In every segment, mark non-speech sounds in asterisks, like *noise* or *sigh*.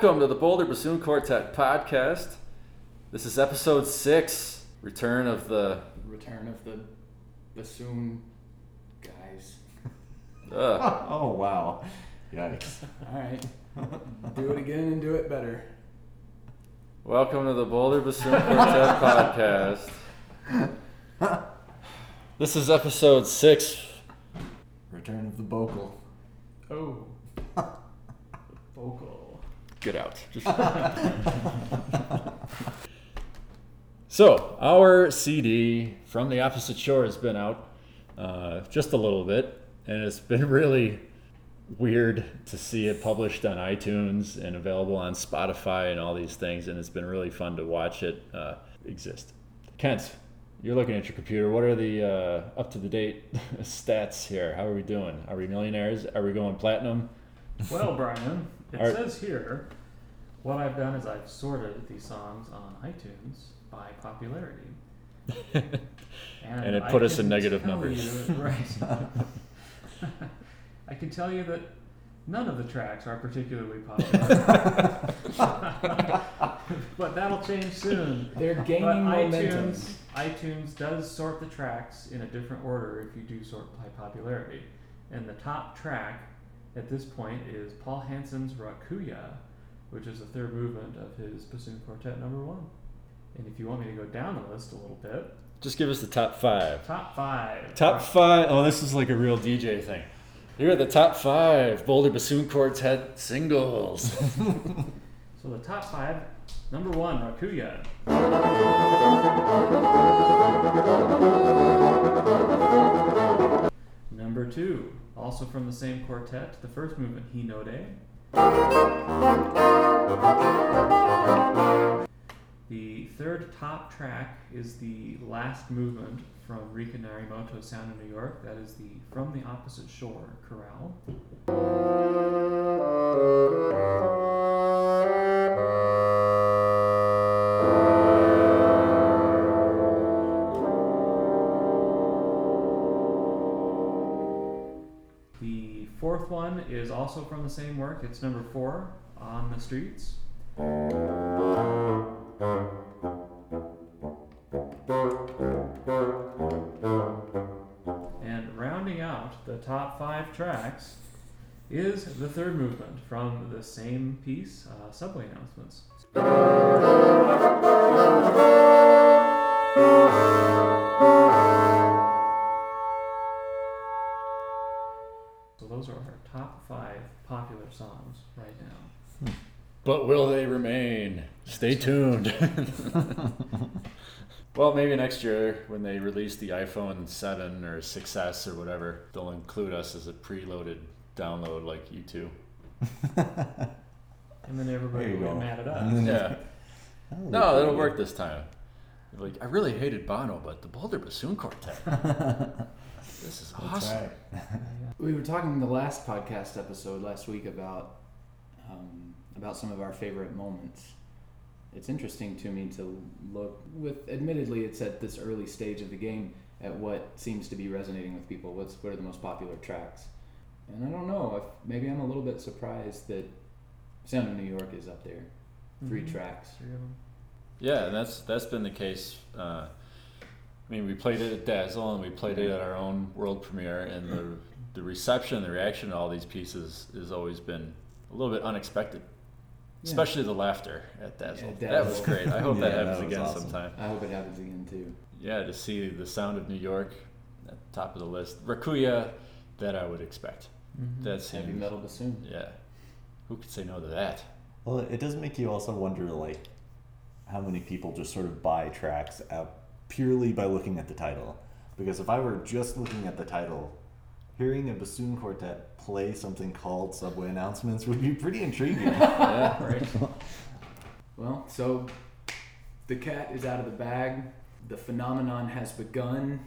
Welcome to the Boulder Bassoon Quartet podcast. This is episode six, return of the. Return of the bassoon guys. Uh, *laughs* Oh wow! Yikes! All right, do it again and do it better. welcome to the Boulder Bassoon Quartet *laughs* podcast. This is episode six. Return of the vocal. Oh, vocal. Get out. *laughs* so, our CD from the opposite shore has been out uh, just a little bit, and it's been *laughs* really weird to see it published on iTunes and available on Spotify and all these things, and it's been really fun to watch it uh, exist. Kent, you're looking at your computer. What are the uh, up to the date *laughs* stats here? How are we doing? Are we millionaires? Are we going platinum? Well, Brian, it Art- says here what I've done is I've sorted these songs on iTunes by popularity. *laughs* And it put I us in negative numbers. you- *laughs* right. *laughs* I can tell you that none of the tracks are particularly popular. but that'll change soon. They're But gaining momentum. iTunes, iTunes does sort the tracks in a different order if you do sort by popularity. And the top track at this point is Paul Hansen's Rakuya, which is the third movement of his bassoon quartet number one. And if you want me to go down the list a little bit, Just give us the top five. top five. Top five. Oh, this is like a real DJ thing. Here are the top five Boulder Bassoon Quartet singles. *laughs* So the top five. Number one, Rakuya. Number two, also from the same quartet, the first movement, Hinode. The third top track is the last movement from Rika Narimoto's Sound of New York. That is the From the Opposite Shore chorale. Fourth one is also from the same work. It's number four, On the Streets. And rounding out the top five tracks is the third movement from the same piece, uh, Subway Announcements. But will they remain? Stay tuned. *laughs* well, maybe next year when they release the iPhone 7 or 6S or whatever, they'll include us as a preloaded download like U2. *laughs* And then everybody There you will get go. mad at us. *laughs* Yeah. That No, be that'll pretty work this time. Like, I really hated Bono, but the Boulder Bassoon Quartet. this is awesome. right. We were talking in the last podcast episode last week about um, about some of our favorite moments. It's interesting to me to look with. Admittedly, it's at this early stage of the game at what seems to be resonating with people. What's what are the most popular tracks? And I don't know if maybe I'm a little bit surprised that Sound of New York is up there. 3 Mhm. tracks. Three of them. Yeah, and that's that's been the case. Uh, I mean, we played it at Dazzle and we played it at our own world premiere, and the the reception, the reaction to all these pieces has always been a little bit unexpected. Yeah. Especially the laughter at Dazzle. Yeah, That was great. I hope that *laughs* happens that again awesome. sometime. I hope it happens again too. Yeah, to see the sound of New York at the top of the list. Rakuya, that I would expect. Mhm. That Heavy metal bassoon. yeah. Who could say no to that? Well, it does make you also wonder, like, how many people just sort of buy tracks out purely by looking at the title. Because if I were just looking at the title, hearing a bassoon quartet play something called Subway Announcements would be pretty intriguing. *laughs* Yeah. *laughs* Right. Well, so the cat is out of the bag. The phenomenon has begun,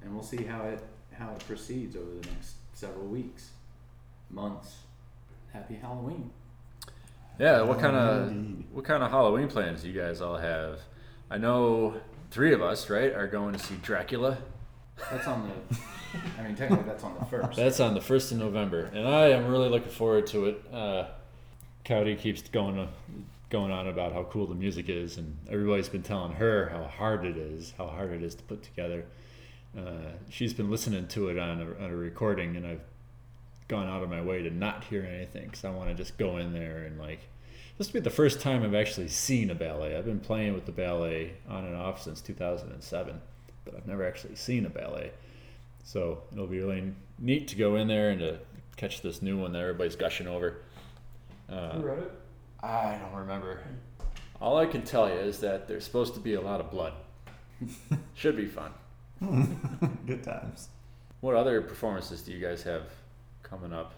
and we'll see how it how it proceeds over the next several weeks, months. Happy Halloween! Yeah, what kind of what kind of Halloween plans do you guys all have? I know three of us, right, are going to see Dracula. That's on the. I mean, technically, that's on the first. That's on the first of November, and I am really looking forward to it. Uh, Cowdy keeps going on, going on about how cool the music is, and everybody's been telling her how hard it is, how hard it is to put together. Uh, she's been listening to it on a, on a recording, and I've gone out of my way to not hear anything because I want to just go in there and like. This will be the first time I've actually seen a ballet. I've been playing with the ballet on and off since 2007, but I've never actually seen a ballet. So it'll be really neat to go in there and to catch this new one that everybody's gushing over. Uh, Who wrote it? I don't remember. All I can tell you is that there's supposed to be a lot of blood. *laughs* Should be fun. *laughs* Good times. What other performances do you guys have coming up?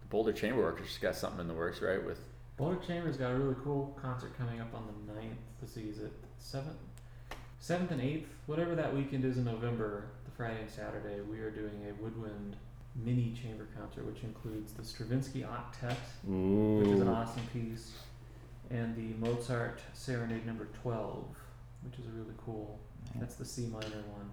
The Boulder Chamber Orchestra's got something in the works, right? With Boulder Chamber's got a really cool concert coming up on the 9th. Let's see, is it 7th? 7th and 8th? Whatever that weekend is in November, the Friday and Saturday, we are doing a woodwind mini chamber concert, which includes the Stravinsky Octet, which is an awesome piece, and the Mozart Serenade Number 12, which is a really cool. That's the C minor one.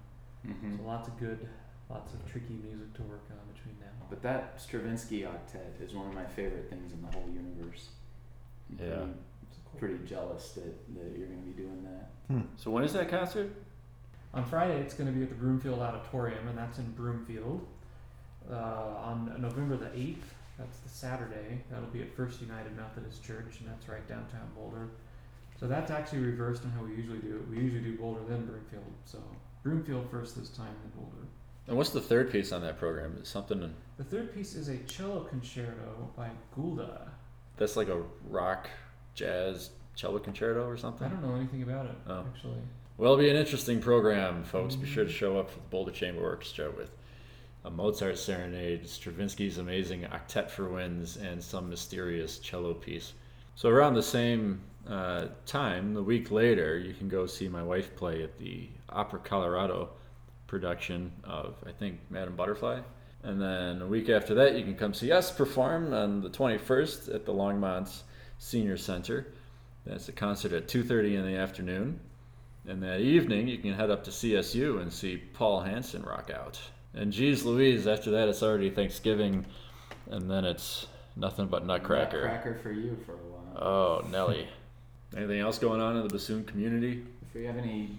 hmm So lots of good, lots of tricky music to work on between now. But that Stravinsky octet is one of my favorite things in the whole universe. Yeah. pretty, It's cool. Pretty jealous that, that you're going to be doing that. So when is that concert? On Friday, it's going to be at the Broomfield Auditorium, and that's in Broomfield. Uh, on November the 8th, that's the Saturday, that'll be at First United Methodist Church, and that's right downtown Boulder. So that's actually reversed on how we usually do it. We usually do Boulder, then Broomfield. So Broomfield first this time, then Boulder. And what's the third piece on that program? Is something The third piece is a cello concerto by Gulda. that's like a rock, jazz cello concerto or something? I don't know anything about it, Oh. actually. Well, it'll be an interesting program, folks. Be sure to show up for the Boulder Chamber Orchestra with a Mozart serenade, Stravinsky's amazing octet for winds, and some mysterious cello piece. So around the same uh, time, the week later, you can go see my wife play at the Opera Colorado production of I think Madame Butterfly. And then a week after that, you can come see us perform on the 21st at the Longmont Senior Center. That's a concert at 2:30 in the afternoon. And that evening, you can head up to CSU and see Paul Hansen rock out. And geez Louise, after that, it's already Thanksgiving, and then it's nothing but Nutcracker. Nutcracker for you for a while. Oh, Nelly. *laughs* Anything else going on in the bassoon community? If we have any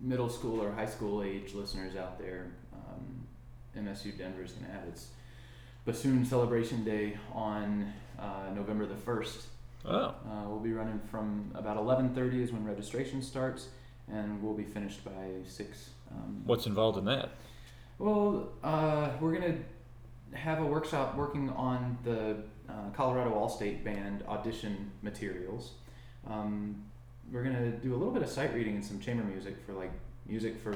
middle school or high school age listeners out there, um, MSU Denver is going to have its Bassoon Celebration Day on uh, November the 1st. Oh, Uh, we'll be running from about 11:30 is when registration starts, and we'll be finished by six. Um, what's involved in that? Well, uh, we're gonna have a workshop working on the uh, Colorado All-State Band audition materials. Um, we're gonna do a little bit of sight reading and some chamber music for like music for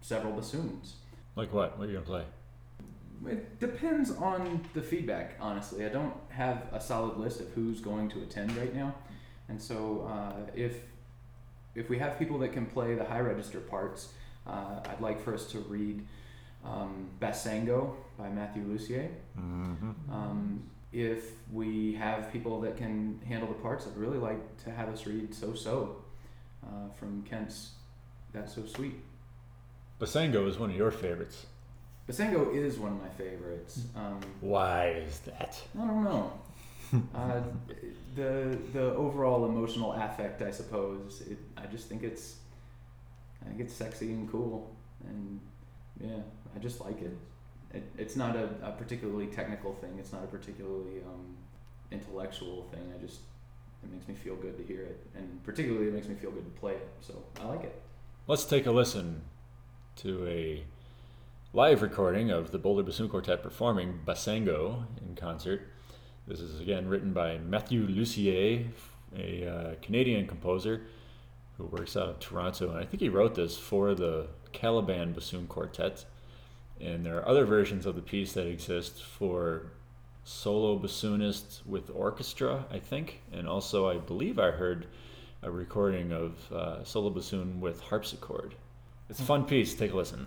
several bassoons. Like what? What are you gonna play? It depends on the feedback, honestly. I don't have a solid list of who's going to attend right now, and so uh, if if we have people that can play the high register parts, uh, I'd like for us to read um, Basango by Matthew Lucier. Mm-hmm. Um, if we have people that can handle the parts, I'd really like to have us read So So uh, from Kent's That's So Sweet. Basango is one of your favorites. Basango is one of my favorites. Um, Why is that? I don't know. *laughs* uh, the the overall emotional affect, I suppose. It, I just think it's, I think it's sexy and cool, and yeah, I just like it. it it's not a, a particularly technical thing. It's not a particularly um, intellectual thing. I just it makes me feel good to hear it, and particularly it makes me feel good to play it. So I like it. Let's take a listen to a live recording of the Boulder Bassoon Quartet performing Basango in concert. This is again written by Matthew Lucier, a uh, Canadian composer who works out of Toronto, and I think he wrote this for the Caliban Bassoon Quartet. And there are other versions of the piece that exist for solo bassoonist with orchestra, I think, and also I believe I heard a recording of uh, solo bassoon with harpsichord. It's a fun piece. Take a listen.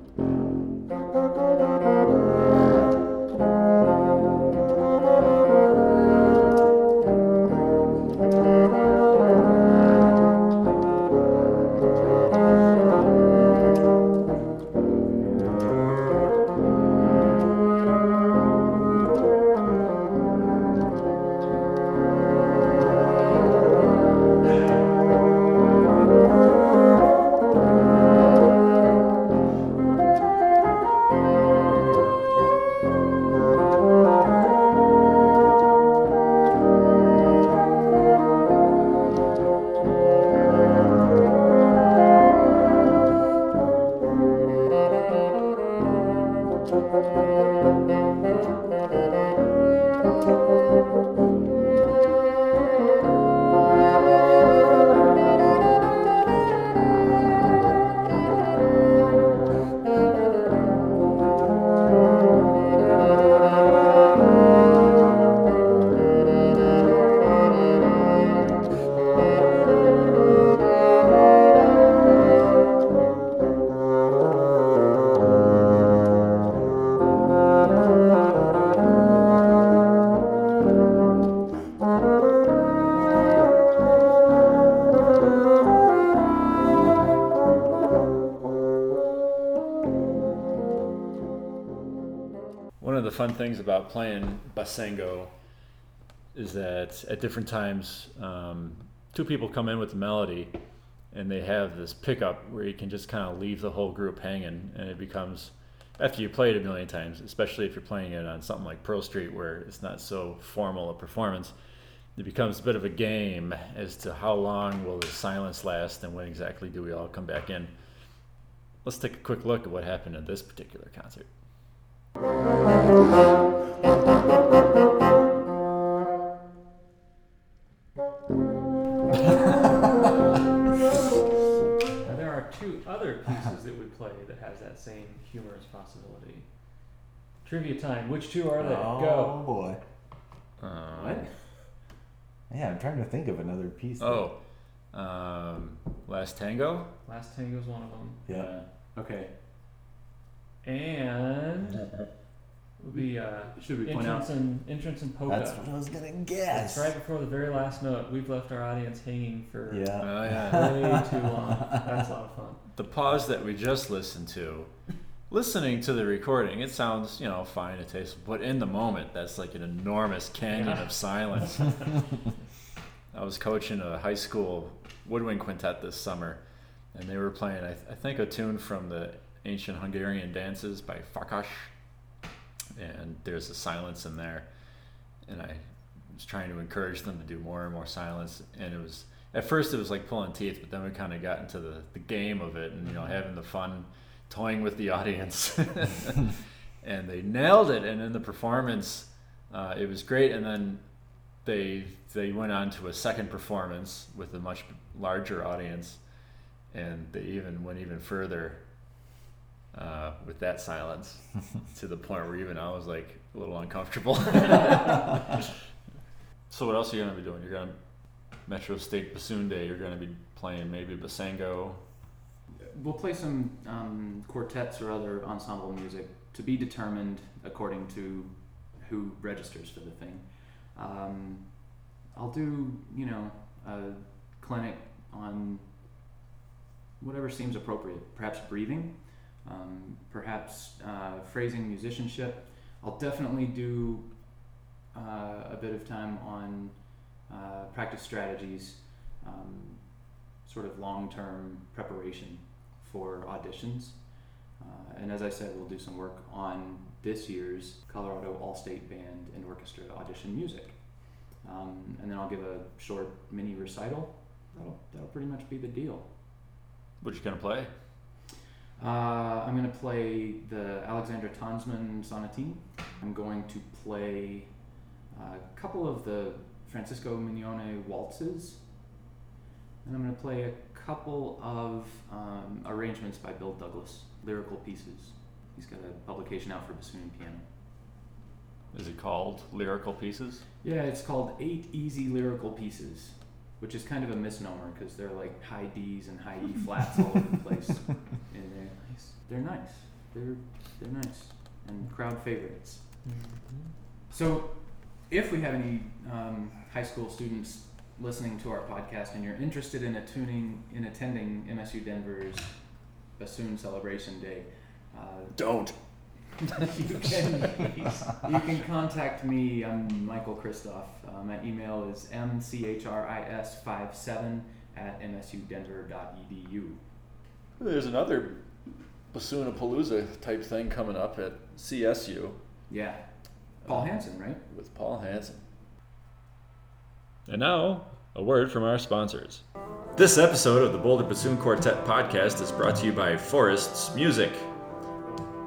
fun things about playing Basango is that at different times, um, two people come in with the melody and they have this pickup where you can just kind of leave the whole group hanging and it becomes, after you play it a million times, especially if you're playing it on something like Pearl Street where it's not so formal a performance, it becomes a bit of a game as to how long will the silence last and when exactly do we all come back in. Let's take a quick look at what happened at this particular concert. Now, there are two other pieces that we play that has that same humorous possibility. Trivia time. Which two are they? Go. Oh Go. boy. Um, What? Yeah, I'm trying to think of another piece. that- Oh, um, Last Tango. Last Tango's one of them. Yeah. Okay. And would be uh, Should we point out? entrance and entrance and polka. That's what I was gonna It's guess. right before the very last note. We've left our audience hanging for Yeah. Oh yeah. way too long. That's a lot of fun. the pause that we just listened to. Listening to the recording, it sounds, you know, fine, it tastes, but in the moment, that's like an enormous canyon Yeah. of silence. *laughs* I was coaching a high school woodwind quintet this summer, and they were playing, I, th- I think, a tune from the ancient Hungarian dances by Farkas, and there's a silence in there, and I was trying to encourage them to do more and more silence, and it was at first it was like pulling teeth, but then we kind of got into the, the game of it, and you know, having the fun, toying with the audience, *laughs* and they nailed it, and in the performance, uh, it was great, and then they they went on to a second performance with a much larger audience, and they even went even further uh, with that silence *laughs* to the point where even I was like a little uncomfortable. *laughs* *laughs* so what else are you gonna be doing? You're gonna Metro State Bassoon Day. You're gonna be playing maybe Basango. We'll play some um, quartets or other ensemble music to be determined according to who registers for the thing. Um, I'll do, you know, a clinic on whatever seems appropriate. Perhaps breathing, um, perhaps uh, phrasing, musicianship. I'll definitely do uh, a bit of time on uh, practice strategies, um, sort of long-term preparation for auditions. Uh, and as I said, we'll do some work on this year's Colorado All-State Band and Orchestra audition music. Um, and then I'll give a short mini recital. That'll, that'll pretty much be the deal. What you gonna play? Uh, I'm going to play the Alexandre Tansman Sonatine. I'm going to play a couple of the Francisco Mignone waltzes. And I'm going to play a couple of um, arrangements by Bill Douglas, lyrical pieces. He's got a publication out for bassoon and piano. Is it called Lyrical Pieces? Yeah, it's called Eight Easy Lyrical Pieces, which is kind of a misnomer because they're like high D's and high E *laughs* flats all over the place. *laughs* And they're nice. They're nice. They're they're nice and crowd favorites. So, if we have any um, high school students listening to our podcast and you're interested in attuning in attending MSU Denver's bassoon celebration day, uh, Don't. *laughs* you can you can contact me. I'm Michael Kristoff. Uh, my email is mchris57 at msudenver.edu. There's another bassoon Bassoonapalooza type thing coming up at CSU Yeah, Paul Hansen, right? with Paul Hansen. And now, a word from our sponsors. This episode of the Boulder Bassoon Quartet podcast is brought to you by Forrests Music.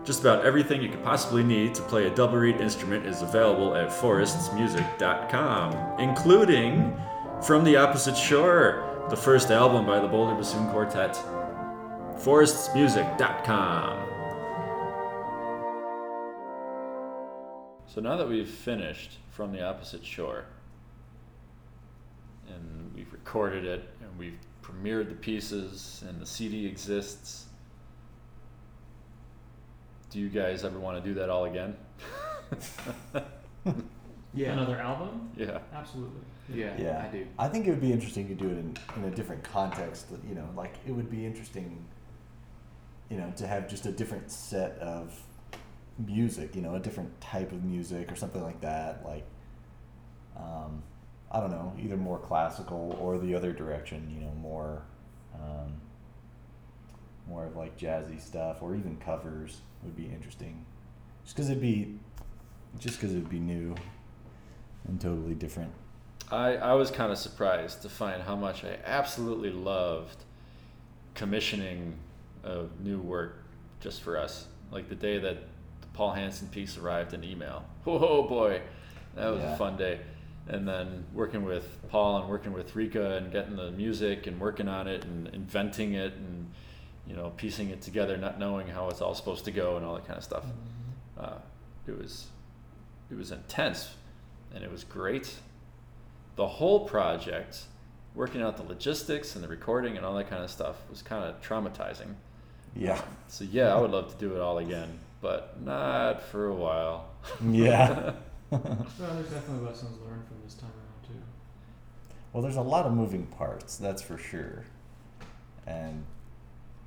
Just about everything you could possibly need to play a double reed instrument is available at forrestsmusic.com, including From the Opposite Shore, the first album by the Boulder Bassoon Quartet. forrestsmusic.com. So now that we've finished From the Opposite Shore, and we've recorded it, and we've premiered the pieces, and the CD exists, do you guys ever want to do that all again? *laughs* Yeah. Another album? yeah. Absolutely. Yeah, Yeah, I do. I think it would be interesting to do it in, in a different context. You know, like it would be interesting, you know, to have just a different set of music. You know, a different type of music or something like that. Like, um, I don't know, either more classical or the other direction. You know, more, um, more of like jazzy stuff or even covers would be interesting. Just because it'd be, just because it'd be new and totally different. I, I was kind of surprised to find how much I absolutely loved commissioning a new work just for us. Like the day that the Paul Hansen piece arrived in email. *laughs* Oh boy, that was Yeah. a fun day. And then working with Paul and working with Rika and getting the music and working on it and inventing it and you know piecing it together, not knowing how it's all supposed to go and all that kind of stuff. Uh, it was it was intense and it was great. The whole project, working out the logistics and the recording and all that kind of stuff, was kind of traumatizing. Yeah. So yeah, I would love to do it all again, but not for a while. Yeah. *laughs* Well, there's definitely lessons learned from this time around too. Well, there's a lot of moving parts, that's for sure. And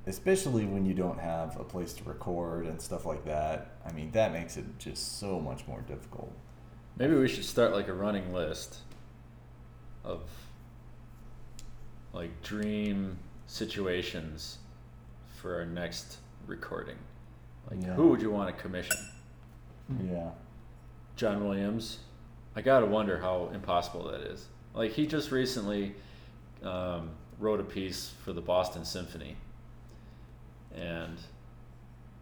especially when you don't have a place to record and stuff like that, I mean, that makes it just so much more difficult. Maybe we should start like a running list of like dream situations for our next recording. Like Yeah. who would you want to commission? Yeah. John Williams. I gotta wonder how impossible that is. Like he just recently um, wrote a piece for the Boston Symphony, and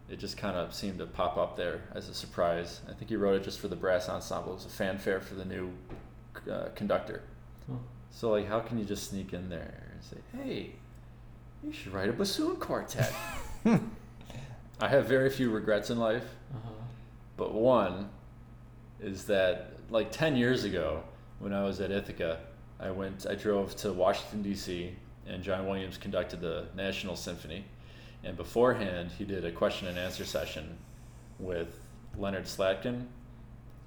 it just kind of seemed to pop up there as a surprise. I think he wrote it just for the brass ensemble. It was a fanfare for the new uh, conductor. Oh. So like, how can you just sneak in there and say, "Hey, you should write a bassoon quartet"? *laughs* I have very few regrets in life Uh-huh. but one is that like 10 years ago when i was at ithaca i went i drove to washington d.c and john williams conducted the national symphony and beforehand he did a question and answer session with leonard slatkin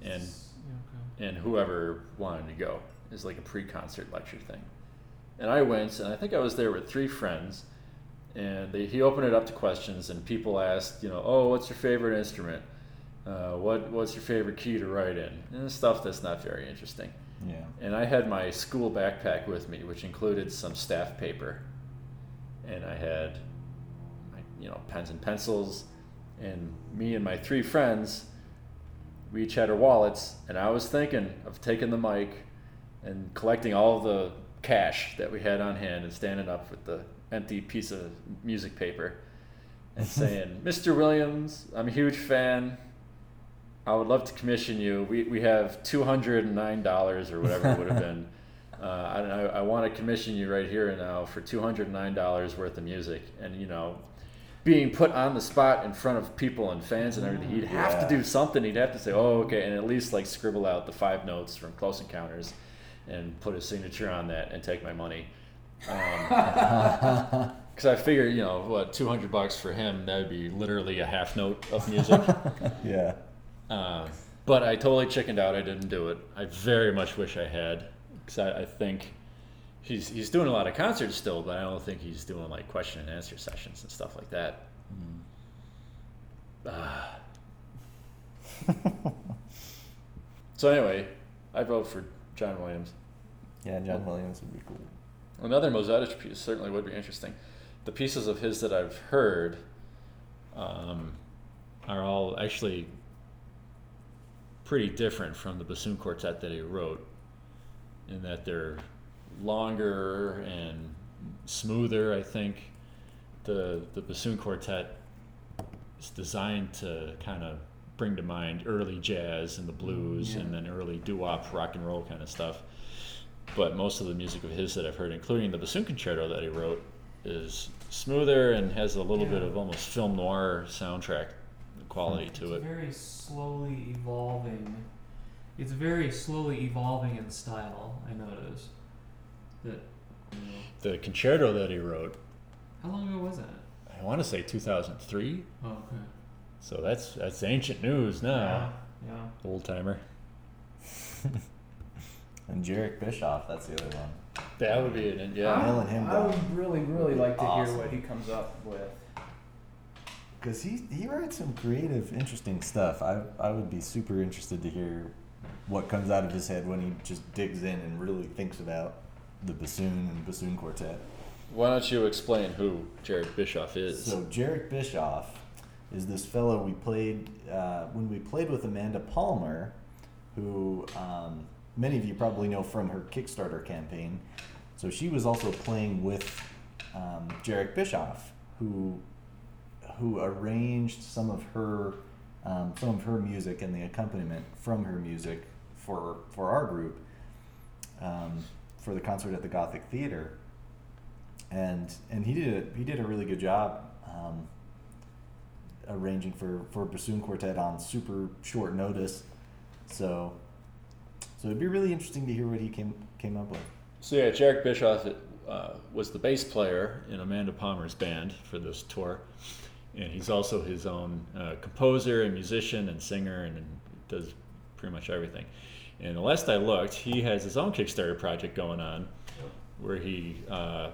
and Yeah, okay. and whoever wanted to go. Is like a pre-concert lecture thing. And i went and i think i was there with three friends and they, he opened it up to questions and people asked you know oh what's your favorite instrument? Uh, what what's your favorite key to write in? And stuff that's not very interesting. Yeah. and I had my school backpack with me, which included some staff paper, and I had, my, you know, pens and pencils, and me and my three friends, we each had our wallets, and I was thinking of taking the mic, and collecting all the cash that we had on hand, and standing up with the empty piece of music paper, and *laughs* saying, "Mr. Williams, I'm a huge fan." I would love to commission you. We, we have two hundred and nine dollars or whatever it would have been. *laughs* Uh, I, I, I want to commission you right here and now for two hundred and nine dollars worth of music, and you know, being put on the spot in front of people and fans and everything, he'd have Yeah. to do something. He'd have to say, "Oh, okay," and at least like scribble out the five notes from Close Encounters, and put his signature on that and take my money. Um, *laughs* Because I figure, you know, what two hundred bucks for him, that would be literally a half note of music. *laughs* yeah. Uh, but I totally chickened out. I didn't do it. I very much wish I had, because I, I think he's he's doing a lot of concerts still, but I don't think he's doing like question and answer sessions and stuff like that. Ah. *laughs* so anyway, I vote for John Williams. Yeah, John Williams would be cool. Another Mozartish piece certainly would be interesting. The pieces of his that I've heard um, are all actually pretty different from the bassoon quartet that he wrote, in that they're longer and smoother. I think the the bassoon quartet is designed to kind of bring to mind early jazz and the blues Yeah. and then early doo-wop rock and roll kind of stuff. But most of the music of his that I've heard, including the bassoon concerto that he wrote, is smoother and has a little bit of almost film noir soundtrack quality to it's it. very slowly evolving. It's very slowly evolving in style. I noticed that. You know, The concerto that he wrote, how long ago was that? I want to say 2003. Oh, okay. So that's that's ancient news now, Yeah. yeah. old timer. *laughs* And Jherek Bischoff, that's the other one. That would be it. Yeah. Nailing him I down. would really, really like to Awesome. hear what he comes up with. Because he, he writes some creative, interesting stuff. I, I would be super interested to hear what comes out of his head when he just digs in and really thinks about the bassoon and bassoon quartet. Why don't you explain who Jherek Bischoff is? So Jherek Bischoff is this fellow we played uh, when we played with Amanda Palmer, who um, many of you probably know from her Kickstarter campaign. So she was also playing with um, Jherek Bischoff, who who arranged some of her um, some of her music and the accompaniment from her music for for our group um, for the concert at the Gothic Theater and and he did a, he did a really good job um, arranging for for bassoon quartet on super short notice. So so it'd be really interesting to hear what he came came up with. So yeah, Jherek Bischoff uh, was the bass player in Amanda Palmer's band for this tour, and he's also his own uh, composer and musician and singer and, and does pretty much everything. And the last I looked, he has his own Kickstarter project going on, where he uh,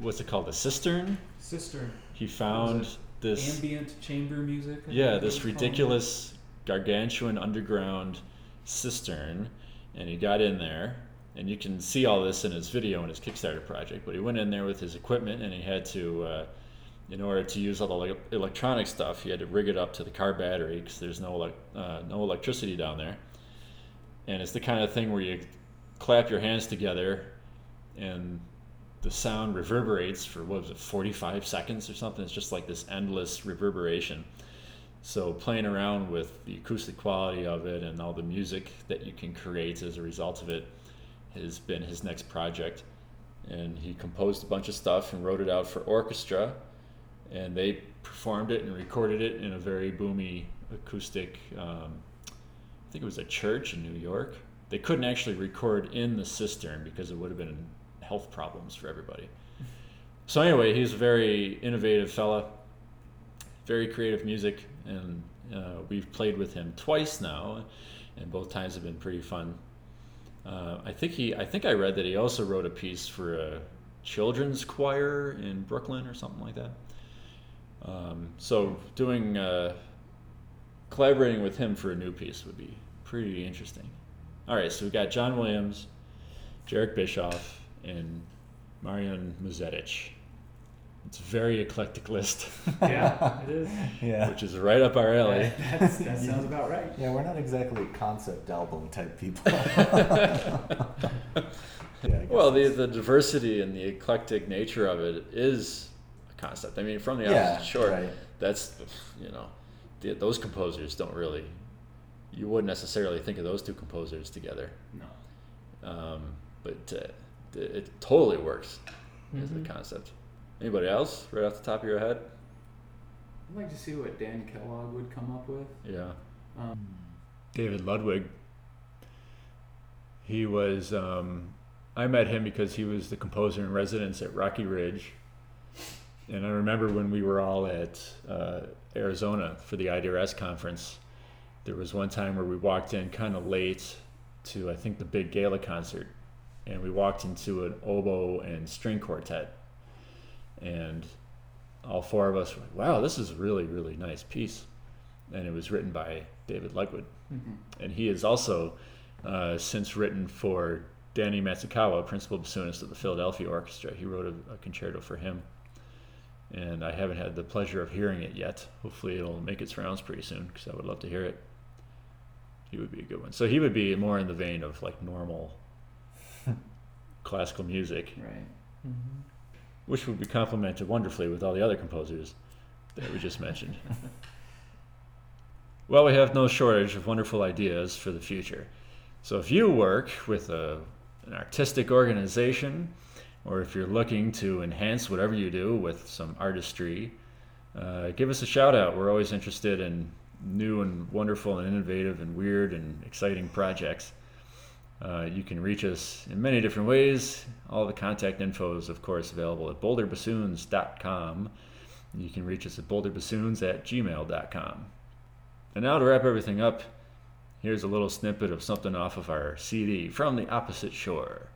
what's it called, the Cistern. Sister. He found this Ambient chamber music. I yeah, this ridiculous gargantuan underground cistern, and he got in there, and you can see all this in his video in his Kickstarter project. But he went in there with his equipment, and he had to, uh, in order to use all the electronic stuff, he had to rig it up to the car battery because there's no uh, no electricity down there. And it's the kind of thing where you clap your hands together, and the sound reverberates for what was it, 45 seconds or something. It's just like this endless reverberation. So playing around with the acoustic quality of it and all the music that you can create as a result of it has been his next project. And he composed a bunch of stuff and wrote it out for orchestra, and they performed it and recorded it in a very boomy acoustic. Um, I think it was a church in New York. They couldn't actually record in the cistern because it would have been health problems for everybody. So anyway, he's a very innovative fella, very creative music, and uh, we've played with him twice now, and both times have been pretty fun. Uh, I think he, I think I read that he also wrote a piece for a children's choir in Brooklyn or something like that. Um, so doing, uh, collaborating with him for a new piece would be pretty interesting. All right, so we've got John Williams, Jherek Bischoff, and Marian Muzetic. It's a very eclectic list, *laughs* Yeah, it is. *laughs* Yeah. which is right up our alley. That's, that sounds about right. Yeah, we're not exactly concept album type people. *laughs* yeah, Well, the, the diversity and the eclectic nature of it is a concept. I mean, from the Yeah, opposite shore, right. that's you know, the, those composers don't really. You wouldn't necessarily think of those two composers together, No. um, but uh, it, it totally works as Mhm. a concept. Anybody else, right off the top of your head? I'd like to see what Dan Kellogg would come up with. Yeah. Um, David Ludwig. He was, um, I met him because he was the composer in residence at Rocky Ridge. And I remember when we were all at uh, Arizona for the IDRS conference, there was one time where we walked in kind of late to, I think, the big gala concert. And we walked into an oboe and string quartet. And all four of us were like, wow, this is a really, really nice piece. And it was written by David Ludwig mhm. and he has also uh, since written for Danny Matsukawa, principal bassoonist of the Philadelphia Orchestra. He wrote a, a concerto for him, and I haven't had the pleasure of hearing it yet. Hopefully, it'll make its rounds pretty soon because I would love to hear it. He would be a good one. So he would be more in the vein of like normal *laughs* classical music, Right. Mhm. which would be complemented wonderfully with all the other composers that we just mentioned. *laughs* well, we have no shortage of wonderful ideas for the future. So if you work with a, an artistic organization, or if you're looking to enhance whatever you do with some artistry, uh, give us a shout out. We're always interested in new and wonderful and innovative and weird and exciting projects. Uh, you can reach us in many different ways. All the contact info is, of course, available at boulderbassoons.com. You can reach us at boulderbassoons at gmail.com. And now to wrap everything up, here's a little snippet of something off of our CD from the opposite shore.